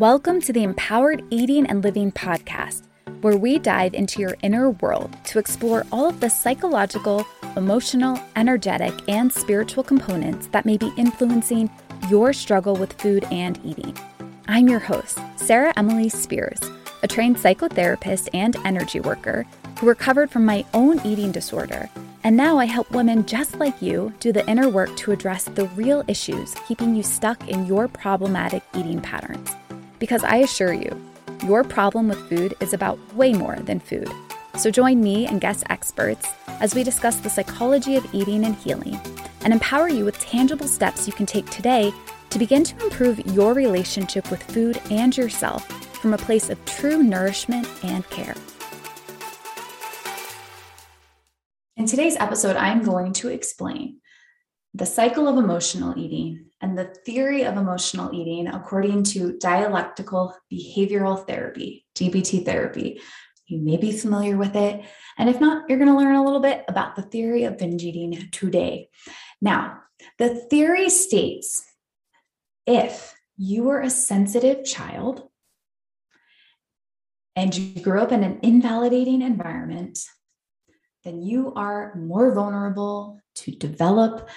Welcome to the Empowered Eating and Living podcast, where we dive into your inner world to explore all of the psychological, emotional, energetic, and spiritual components that may be influencing your struggle with food and eating. I'm your host, Sarah Emily Speers, a trained psychotherapist and energy worker who recovered from my own eating disorder. And now I help women just like you do the inner work to address the real issues keeping you stuck in your problematic eating patterns. Because I assure you, your problem with food is about way more than food. So join me and guest experts as we discuss the psychology of eating and healing and empower you with tangible steps you can take today to begin to improve your relationship with food and yourself from a place of true nourishment and care. In today's episode, I'm going to explain the cycle of emotional eating and the theory of emotional eating according to dialectical behavioral therapy, DBT therapy. You may be familiar with it. And if not, you're going to learn a little bit about the theory of binge eating today. Now, the theory states if you were a sensitive child and you grew up in an invalidating environment, then you are more vulnerable to develop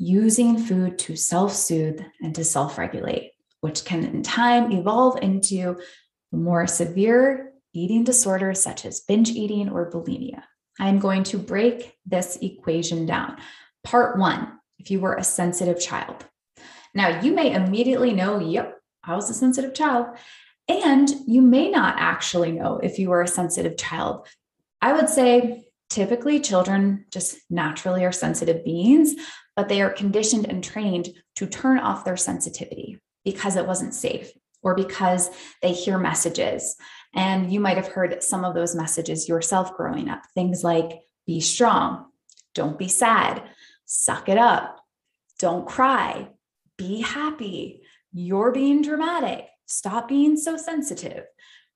using food to self soothe and to self regulate, which can in time evolve into more severe eating disorders such as binge eating or bulimia. I'm going to break this equation down. Part one if you were a sensitive child. Now, you may immediately know, yep, I was a sensitive child. And you may not actually know if you were a sensitive child. I would say typically children just naturally are sensitive beings, but they are conditioned and trained to turn off their sensitivity because it wasn't safe or because they hear messages. And you might have heard some of those messages yourself growing up. Things like be strong, don't be sad, suck it up, don't cry, be happy, you're being dramatic, stop being so sensitive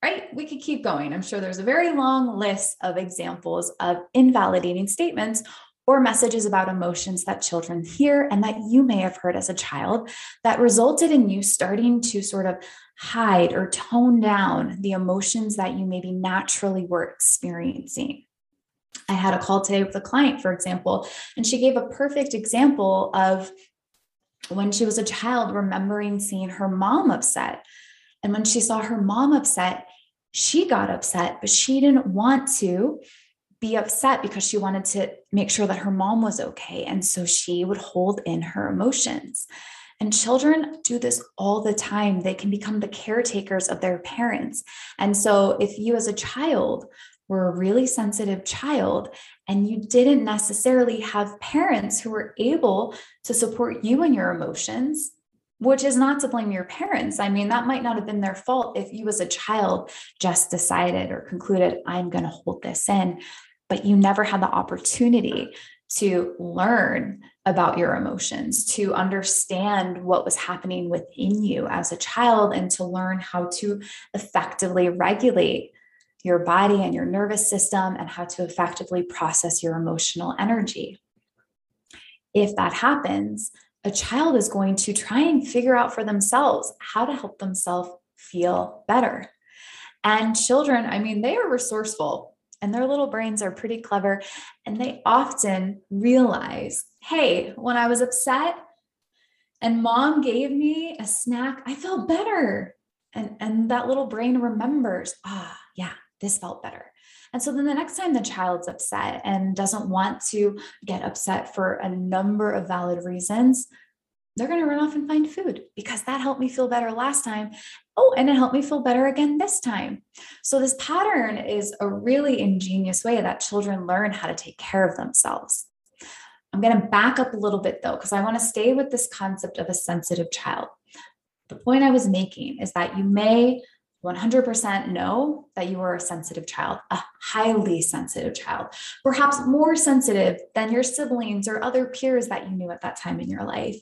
right? We could keep going. I'm sure there's a very long list of examples of invalidating statements or messages about emotions that children hear and that you may have heard as a child that resulted in you starting to sort of hide or tone down the emotions that you maybe naturally were experiencing. I had a call today with a client, for example, and she gave a perfect example of when she was a child remembering seeing her mom upset. And when she saw her mom upset, she got upset, but she didn't want to be upset because she wanted to make sure that her mom was okay. And so she would hold in her emotions. And children do this all the time. They can become the caretakers of their parents. And so, if you as a child were a really sensitive child and you didn't necessarily have parents who were able to support you in your emotions, which is not to blame your parents. I mean, that might not have been their fault if you as a child just decided or concluded, I'm going to hold this in but you never had the opportunity to learn about your emotions, to understand what was happening within you as a child, and to learn how to effectively regulate your body and your nervous system and how to effectively process your emotional energy. If that happens, a child is going to try and figure out for themselves how to help themselves feel better. And children, I mean, they are resourceful and their little brains are pretty clever. And they often realize hey when i was upset and mom gave me a snack i felt better. And and that little brain remembers ah yeah this felt better and so then the next time the child's upset and doesn't want to get upset for a number of valid reasons they're going to run off and find food because that helped me feel better last time. Oh, and it helped me feel better again this time. So, this pattern is a really ingenious way that children learn how to take care of themselves. I'm going to back up a little bit though, because I want to stay with this concept of a sensitive child. The point I was making is that you may 100% know that you are a sensitive child, a highly sensitive child, perhaps more sensitive than your siblings or other peers that you knew at that time in your life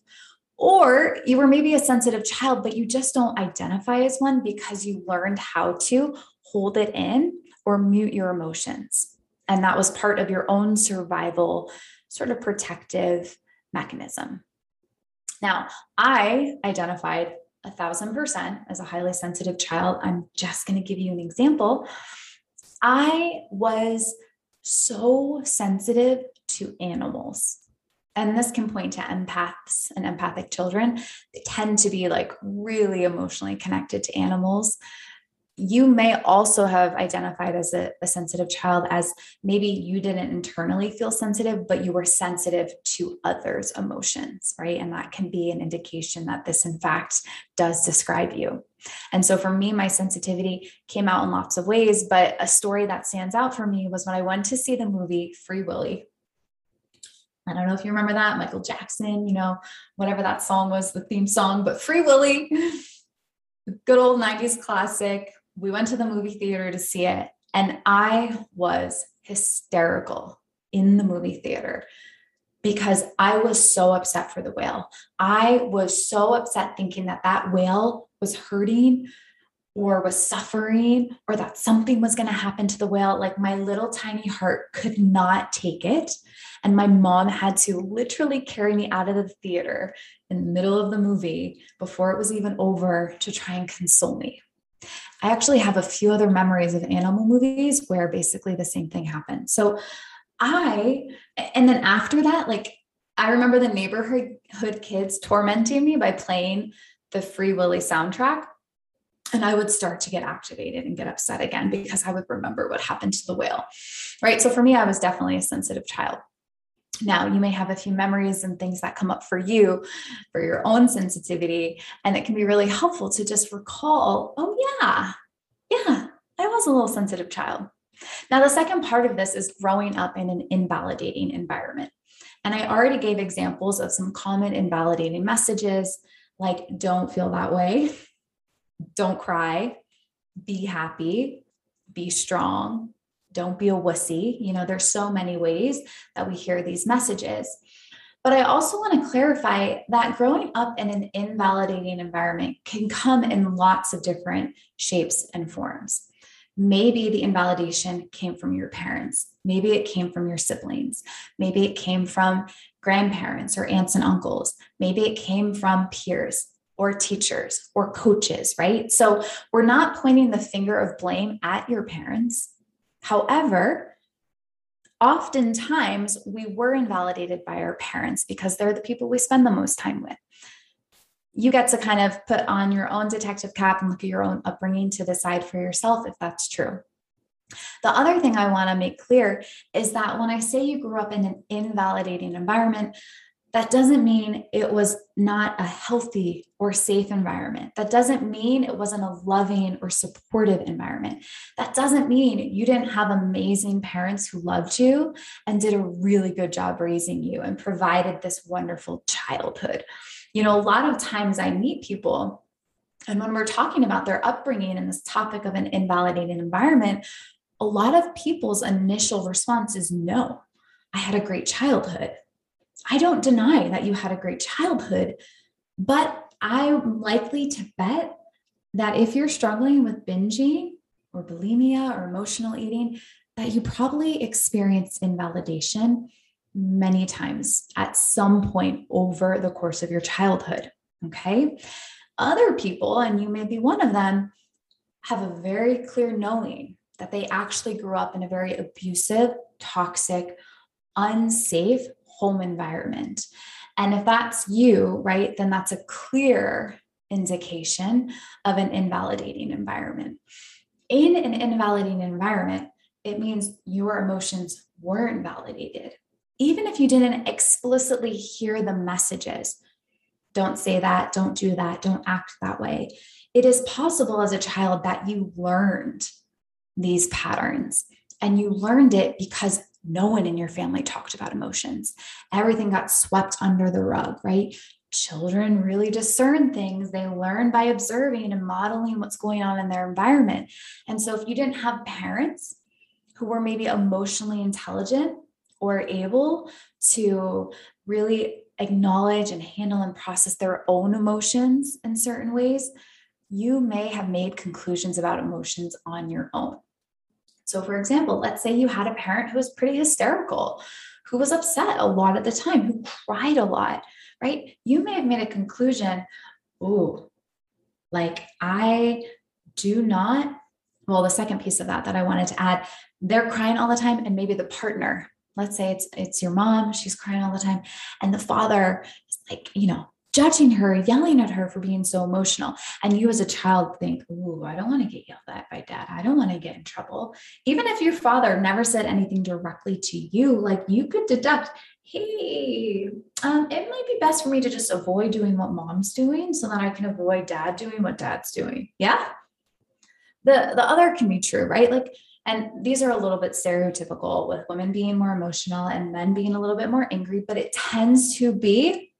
or you were maybe a sensitive child, but you just don't identify as one because you learned how to hold it in or mute your emotions. And that was part of your own survival, sort of protective mechanism. Now, I identified a thousand percent as a highly sensitive child. I'm just going to give you an example. I was so sensitive to animals. And this can point to empaths and empathic children. They tend to be like really emotionally connected to animals you may also have identified as a, a, sensitive child as maybe you didn't internally feel sensitive, but you were sensitive to others' emotions, right? And that can be an indication that this, in fact, does describe you. And so for me, my sensitivity came out in lots of ways, but a story that stands out for me was when I went to see the movie Free Willy. I don't know if you remember that, Michael Jackson, you know, whatever that song was, the theme song, but Free Willy, good old 90s classic we went to the movie theater to see it, and I was hysterical in the movie theater because I was so upset for the whale. I was so upset thinking that that whale was hurting or was suffering or that something was going to happen to the whale. Like my little tiny heart could not take it. And my mom had to literally carry me out of the theater in the middle of the movie before it was even over to try and console me. I actually have a few other memories of animal movies where basically the same thing happened. So I, and then after that, like I remember the neighborhood kids tormenting me by playing the Free Willy soundtrack. And I would start to get activated and get upset again because I would remember what happened to the whale. Right. So for me, I was definitely a sensitive child. Now, you may have a few memories and things that come up for you for your own sensitivity. And it can be really helpful to just recall, oh, yeah, yeah, I was a little sensitive child. Now, the second part of this is growing up in an invalidating environment. And I already gave examples of some common invalidating messages like don't feel that way, don't cry, be happy, be strong, don't be a wussy. You know, there's so many ways that we hear these messages. But I also want to clarify that growing up in an invalidating environment can come in lots of different shapes and forms. Maybe the invalidation came from your parents. Maybe it came from your siblings. Maybe it came from grandparents or aunts and uncles. Maybe it came from peers or teachers or coaches, right? So we're not pointing the finger of blame at your parents. However, oftentimes we were invalidated by our parents because they're the people we spend the most time with. You get to kind of put on your own detective cap and look at your own upbringing to decide for yourself if that's true. The other thing I want to make clear is that when I say you grew up in an invalidating environment, that doesn't mean it was not a healthy or safe environment. That doesn't mean it wasn't a loving or supportive environment. That doesn't mean you didn't have amazing parents who loved you and did a really good job raising you and provided this wonderful childhood. You know, a lot of times I meet people, and when we're talking about their upbringing and this topic of an invalidating environment, a lot of people's initial response is no, I had a great childhood. I don't deny that you had a great childhood, but I'm likely to bet that if you're struggling with binging or bulimia or emotional eating, that you probably experienced invalidation many times at some point over the course of your childhood. Okay. Other people, and you may be one of them, have a very clear knowing that they actually grew up in a very abusive, toxic, unsafe home environment. And if that's you, right, then that's a clear indication of an invalidating environment. In an invalidating environment, it means your emotions weren't validated. Even if you didn't explicitly hear the messages, don't say that, don't do that, don't act that way. It is possible as a child that you learned these patterns and you learned it because no one in your family talked about emotions. Everything got swept under the rug, right? Children really discern things. They learn by observing and modeling what's going on in their environment. And so, if you didn't have parents who were maybe emotionally intelligent or able to really acknowledge and handle and process their own emotions in certain ways, you may have made conclusions about emotions on your own. So, for example, let's say you had a parent who was pretty hysterical, who was upset a lot at the time, who cried a lot, right? You may have made a conclusion, oh, Like, I do not, well, the second piece of that that I wanted to add, they're crying all the time, and maybe the partner, let's say it's it's your mom, she's crying all the time, and the father is like, you know, judging her, yelling at her for being so emotional. And you as a child think, Ooh, I don't want to get yelled at by dad. I don't want to get in trouble. Even if your father never said anything directly to you, like you could deduct, hey, um, it might be best for me to just avoid doing what mom's doing so that I can avoid dad doing what dad's doing. Yeah. The the other can be true, right? Like, and these are a little bit stereotypical with women being more emotional and men being a little bit more angry, but it tends to be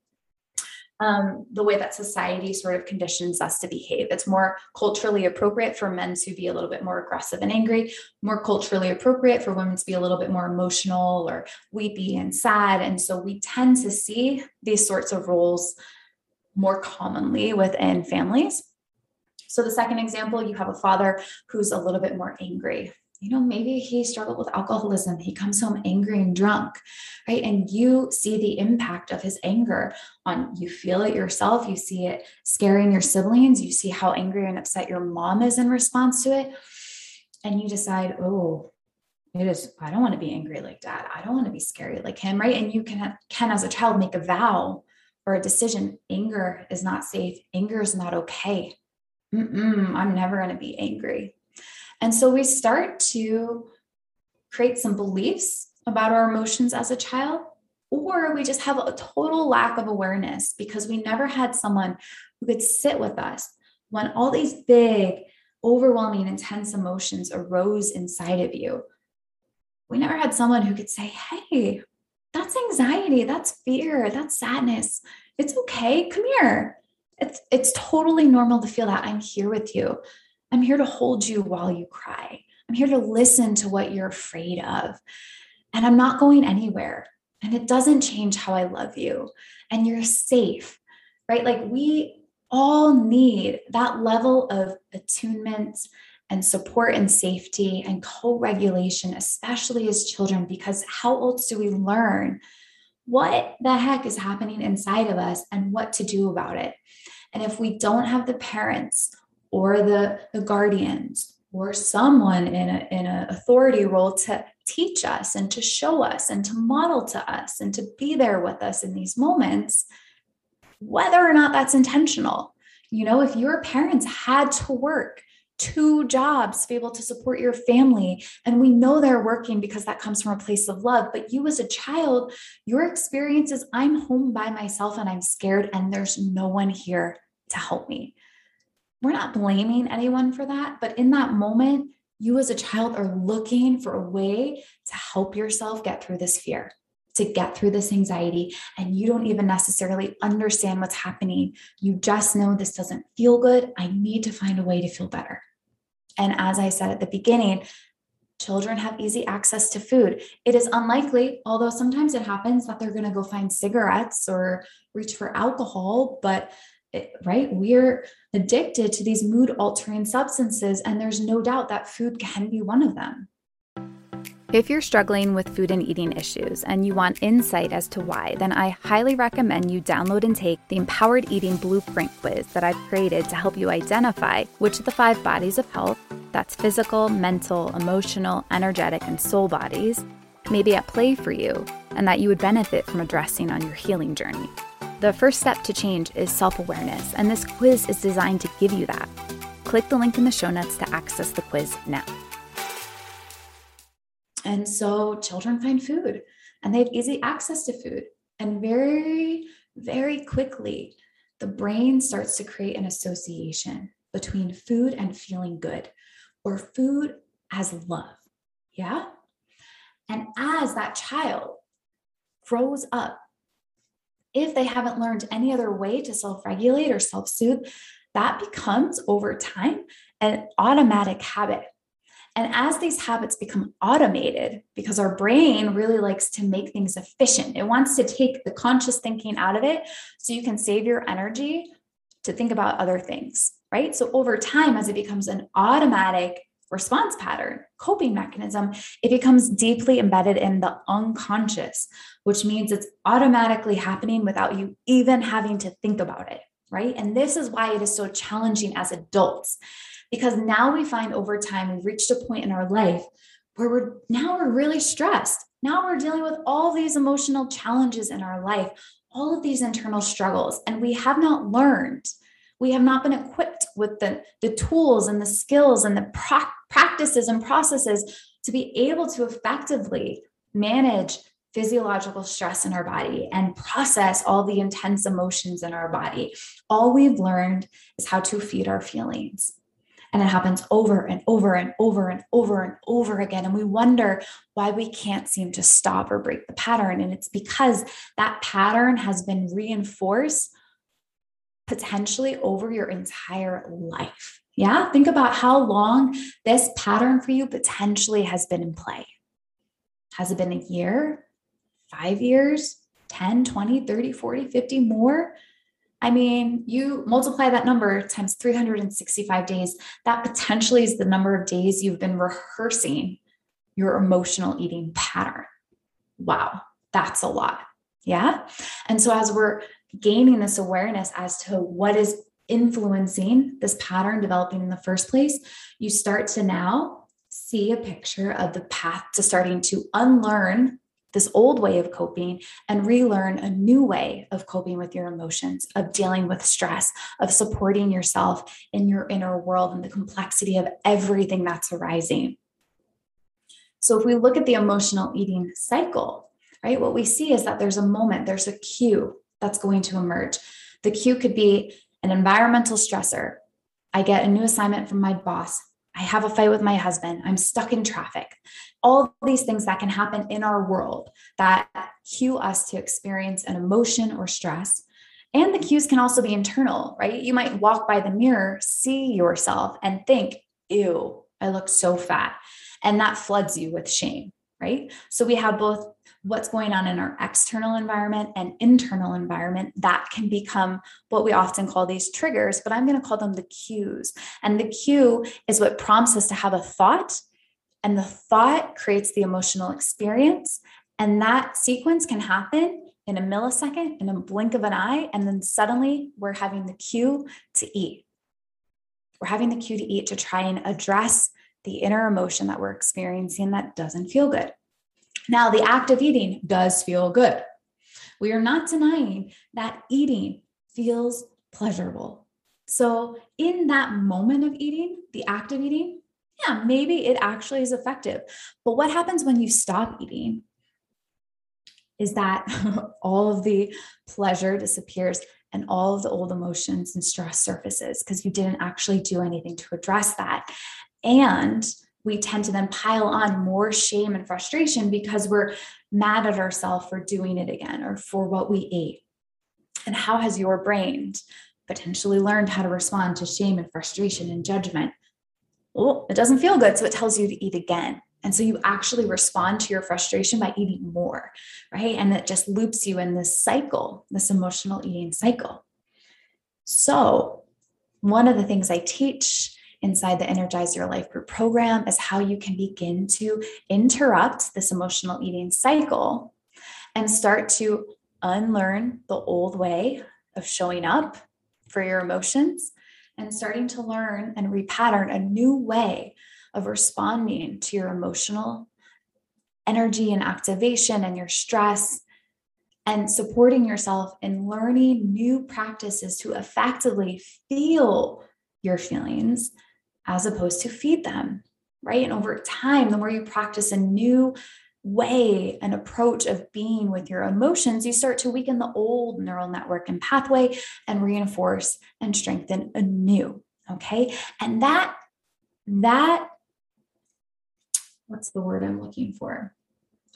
um, the way that society sort of conditions us to behave. It's more culturally appropriate for men to be a little bit more aggressive and angry, more culturally appropriate for women to be a little bit more emotional or weepy and sad. And so we tend to see these sorts of roles more commonly within families. So, the second example, you have a father who's a little bit more angry you know, maybe he struggled with alcoholism. He comes home angry and drunk, right? And you see the impact of his anger on you feel it yourself. You see it scaring your siblings. You see how angry and upset your mom is in response to it. And you decide, oh, it is, I don't want to be angry like dad. I don't want to be scary like him, right? And you can, can as a child make a vow or a decision anger is not safe. Anger is not okay. Mm-mm, I'm never going to be angry and so we start to create some beliefs about our emotions as a child, or we just have a total lack of awareness because we never had someone who could sit with us when all these big, overwhelming, intense emotions arose inside of you. We never had someone who could say, Hey, that's anxiety, that's fear, that's sadness. It's okay. Come here. It's, it's totally normal to feel that. I'm here with you. I'm here to hold you while you cry. I'm here to listen to what you're afraid of. And I'm not going anywhere. And it doesn't change how I love you. And you're safe, right? Like we all need that level of attunement and support and safety and co regulation, especially as children, because how else do we learn what the heck is happening inside of us and what to do about it? And if we don't have the parents or the, the guardians or someone in a in an authority role to teach us and to show us and to model to us and to be there with us in these moments whether or not that's intentional. You know if your parents had to work two jobs to be able to support your family and we know they're working because that comes from a place of love but you as a child your experience is i'm home by myself and i'm scared and there's no one here to help me we're not blaming anyone for that, but in that moment, you as a child are looking for a way to help yourself get through this fear, to get through this anxiety, and you don't even necessarily understand what's happening. You just know this doesn't feel good. I need to find a way to feel better. And as I said at the beginning, children have easy access to food. It is unlikely, although sometimes it happens that they're going to go find cigarettes or reach for alcohol, but right? We're addicted to these mood altering substances, and there's no doubt that food can be one of them. If you're struggling with food and eating issues and you want insight as to why, then I highly recommend you download and take the Empowered Eating Blueprint quiz that I've created to help you identify which of the five bodies of health that's physical, mental, emotional, energetic, and soul bodies may be at play for you and that you would benefit from addressing on your healing journey. The first step to change is self awareness, and this quiz is designed to give you that. Click the link in the show notes to access the quiz now. And so children find food and they have easy access to food. And very, very quickly, the brain starts to create an association between food and feeling good or food as love. Yeah. And as that child grows up if they haven't learned any other way to self regulate or self soothe, that becomes over time an automatic habit. And as these habits become automated, because our brain really likes to make things efficient, it wants to take the conscious thinking out of it so you can save your energy to think about other things, right? So over time, as it becomes an automatic response pattern, coping mechanism, it becomes deeply embedded in the unconscious, which means it's automatically happening without you even having to think about it. right? And this is why it is so challenging as adults, because now we find over time we've reached a point in our life where we're now we're really stressed. Now we're dealing with all these emotional challenges in our life, all of these internal struggles, and we have not learned. We have not been equipped with the, the tools and the skills and the pro- practices and processes to be able to effectively manage physiological stress in our body and process all the intense emotions in our body. All we've learned is how to feed our feelings. And it happens over and over and over and over and over again. And we wonder why we can't seem to stop or break the pattern. And it's because that pattern has been reinforced potentially over your entire life. Yeah. Think about how long this pattern for you potentially has been in play. Has it been a year, five years, 10, 20, 30, 40, 50 more? I mean, you multiply that number times 365 days, that potentially is the number of days you've been rehearsing your emotional eating pattern. Wow, that's a lot. Yeah. And so, as we're gaining this awareness as to what is influencing this pattern developing in the first place, you start to now see a picture of the path to starting to unlearn this old way of coping and relearn a new way of coping with your emotions, of dealing with stress, of supporting yourself in your inner world and the complexity of everything that's arising. So, if we look at the emotional eating cycle, right, what we see is that there's a moment, there's a cue that's going to emerge. The cue could be an environmental stressor. I get a new assignment from my boss. I have a fight with my husband. I'm stuck in traffic all these things that can happen in our world that cue us to experience an emotion or stress. And the cues can also be internal, right? You might walk by the mirror, see yourself, and think, ew, I look so fat. And that floods you with shame, right? So we have both what's going on in our external environment and internal environment that can become what we often call these triggers, but I'm going to call them the cues. And the cue is what prompts us to have a thought and the thought creates the emotional experience. And that sequence can happen in a millisecond, in a blink of an eye. And then suddenly we're having the cue to eat. We're having the cue to eat to try and address the inner emotion that we're experiencing that doesn't feel good. Now, the act of eating does feel good. We are not denying that eating feels pleasurable. So, in that moment of eating, the act of eating, yeah, maybe it actually is effective. But what happens when you stop eating is that all of the pleasure disappears and all of the old emotions and stress surfaces because you didn't actually do anything to address that. And we tend to then pile on more shame and frustration because we're mad at ourselves for doing it again or for what we ate. And how has your brain potentially learned how to respond to shame and frustration and judgment? oh, it doesn't feel good. So it tells you to eat again. And so you actually respond to your frustration by eating more, right? And it just loops you in this cycle, this emotional eating cycle. So, one of the things I teach inside the Innergize Your Life group program is how you can begin to interrupt this emotional eating cycle and start to unlearn the old way of showing up for your emotions and starting to learn and repattern a new way of responding to your emotional energy and activation and your stress and supporting yourself in learning new practices to effectively feel your feelings as opposed to feed them right and over time the more you practice a new way and approach of being with your emotions, you start to weaken the old neural network and pathway and reinforce and strengthen a new. Okay. And that, that, what's the word I'm looking for?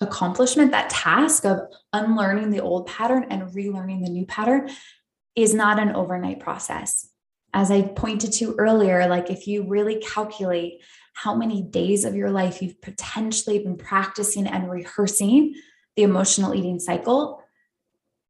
Accomplishment, that task of unlearning the old pattern and relearning the new pattern is not an overnight process. As I pointed to earlier, like if you really calculate how many days of your life you've potentially been practicing and rehearsing the emotional eating cycle.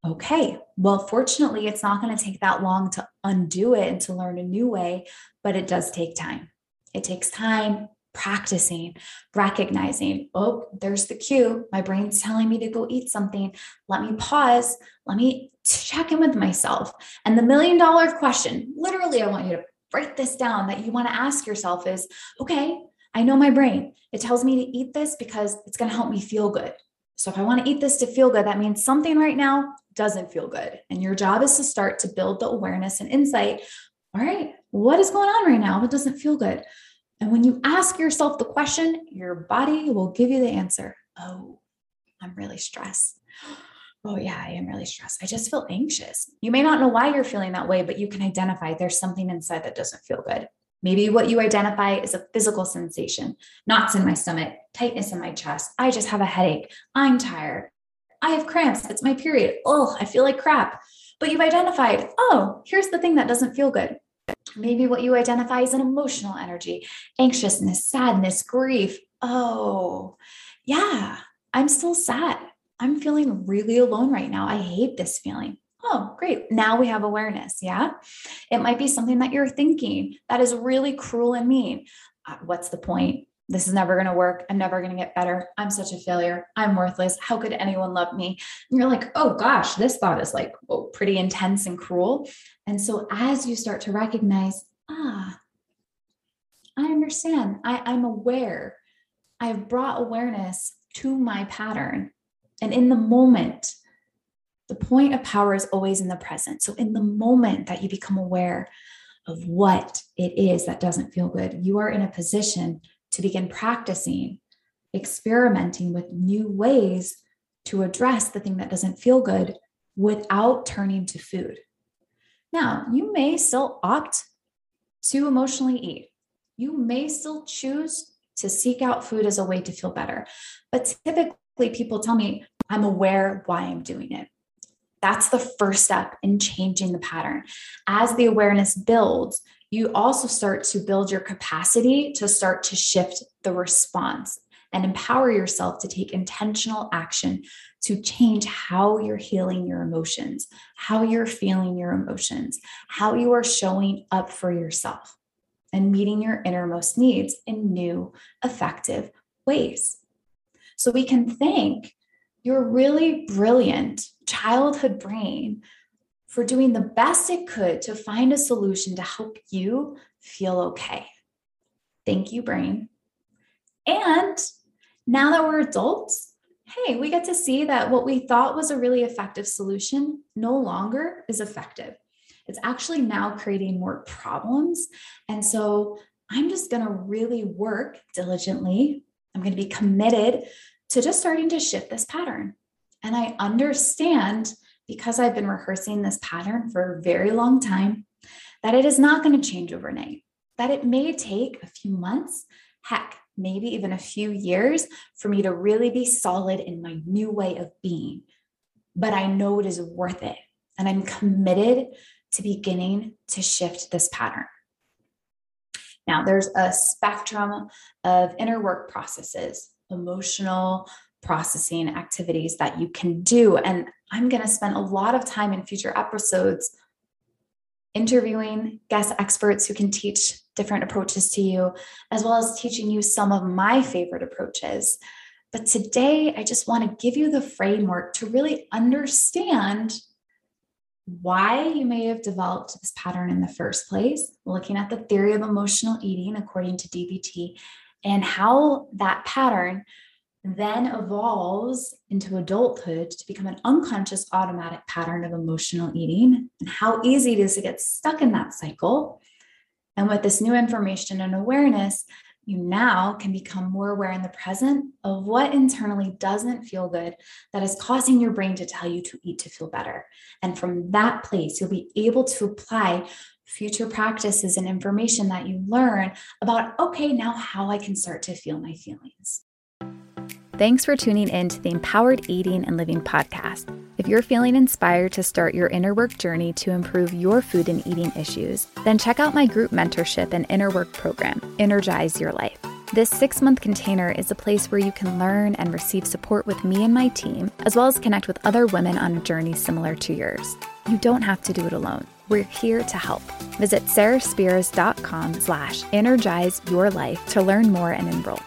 Okay, well, fortunately, it's not going to take that long to undo it and to learn a new way, but it does take time. It takes time, practicing, recognizing, oh, there's the cue. My brain's telling me to go eat something. Let me pause. Let me check in with myself. And the million dollar question, literally, I want you to write this down that you want to ask yourself is okay, I know my brain. It tells me to eat this because it's going to help me feel good. So if I want to eat this to feel good, that means something right now doesn't feel good. And your job is to start to build the awareness and insight. All right, what is going on right now? What doesn't feel good? And when you ask yourself the question, your body will give you the answer. Oh, I'm really stressed. Oh, yeah, I am really stressed. I just feel anxious. You may not know why you're feeling that way, but you can identify there's something inside that doesn't feel good. Maybe what you identify is a physical sensation knots in my stomach, tightness in my chest. I just have a headache. I'm tired. I have cramps. It's my period. Oh, I feel like crap. But you've identified, oh, here's the thing that doesn't feel good. Maybe what you identify is an emotional energy, anxiousness, sadness, grief. Oh, yeah, I'm still sad. I'm feeling really alone right now. I hate this feeling. Oh, great. Now we have awareness. Yeah. It might be something that you're thinking that is really cruel and mean. Uh, what's the point? This is never going to work. I'm never going to get better. I'm such a failure. I'm worthless. How could anyone love me? And you're like, oh gosh, this thought is like oh, pretty intense and cruel. And so as you start to recognize, ah, I understand. I, I'm aware. I've brought awareness to my pattern. And in the moment, the point of power is always in the present. So, in the moment that you become aware of what it is that doesn't feel good, you are in a position to begin practicing, experimenting with new ways to address the thing that doesn't feel good without turning to food. Now, you may still opt to emotionally eat. You may still choose to seek out food as a way to feel better. But typically, people tell me, I'm aware why I'm doing it. That's the first step in changing the pattern. As the awareness builds, you also start to build your capacity to start to shift the response and empower yourself to take intentional action to change how you're healing your emotions, how you're feeling your emotions, how you are showing up for yourself and meeting your innermost needs in new, effective ways. So we can thank your really brilliant childhood brain for doing the best it could to find a solution to help you feel okay. Thank you, brain. And now that we're adults, hey, we get to see that what we thought was a really effective solution no longer is effective. It's actually now creating more problems. And so I'm just going to really work diligently. I'm going to be committed to just starting to shift this pattern. And I understand because I've been rehearsing this pattern for a very long time that it is not going to change overnight, that it may take a few months, heck, maybe even a few years for me to really be solid in my new way of being. But I know it is worth it. And I'm committed to beginning to shift this pattern. Now, there's a spectrum of inner work processes emotional processing activities that you can do. And I'm going to spend a lot of time in future episodes interviewing guest experts who can teach different approaches to you, as well as teaching you some of my favorite approaches. But today, I just want to give you the framework to really understand why you may have developed this pattern in the first place, looking at the theory of emotional eating according to DBT, and how that pattern then evolves into adulthood to become an unconscious automatic pattern of emotional eating and how easy it is to get stuck in that cycle. And with this new information and awareness, you now can become more aware in the present of what internally doesn't feel good that is causing your brain to tell you to eat to feel better. And from that place, you'll be able to apply future practices and information that you learn about, okay, now how I can start to feel my feelings. Thanks for tuning in to the Empowered Eating and Living podcast. If you're feeling inspired to start your inner work journey to improve your food and eating issues, then check out my group mentorship and inner work program, Innergize Your Life. This six month container is a place where you can learn and receive support with me and my team, as well as connect with other women on a journey similar to yours. You don't have to do it alone. We're here to help. Visit sarahspeers.com slash innergize your life to learn more and enroll.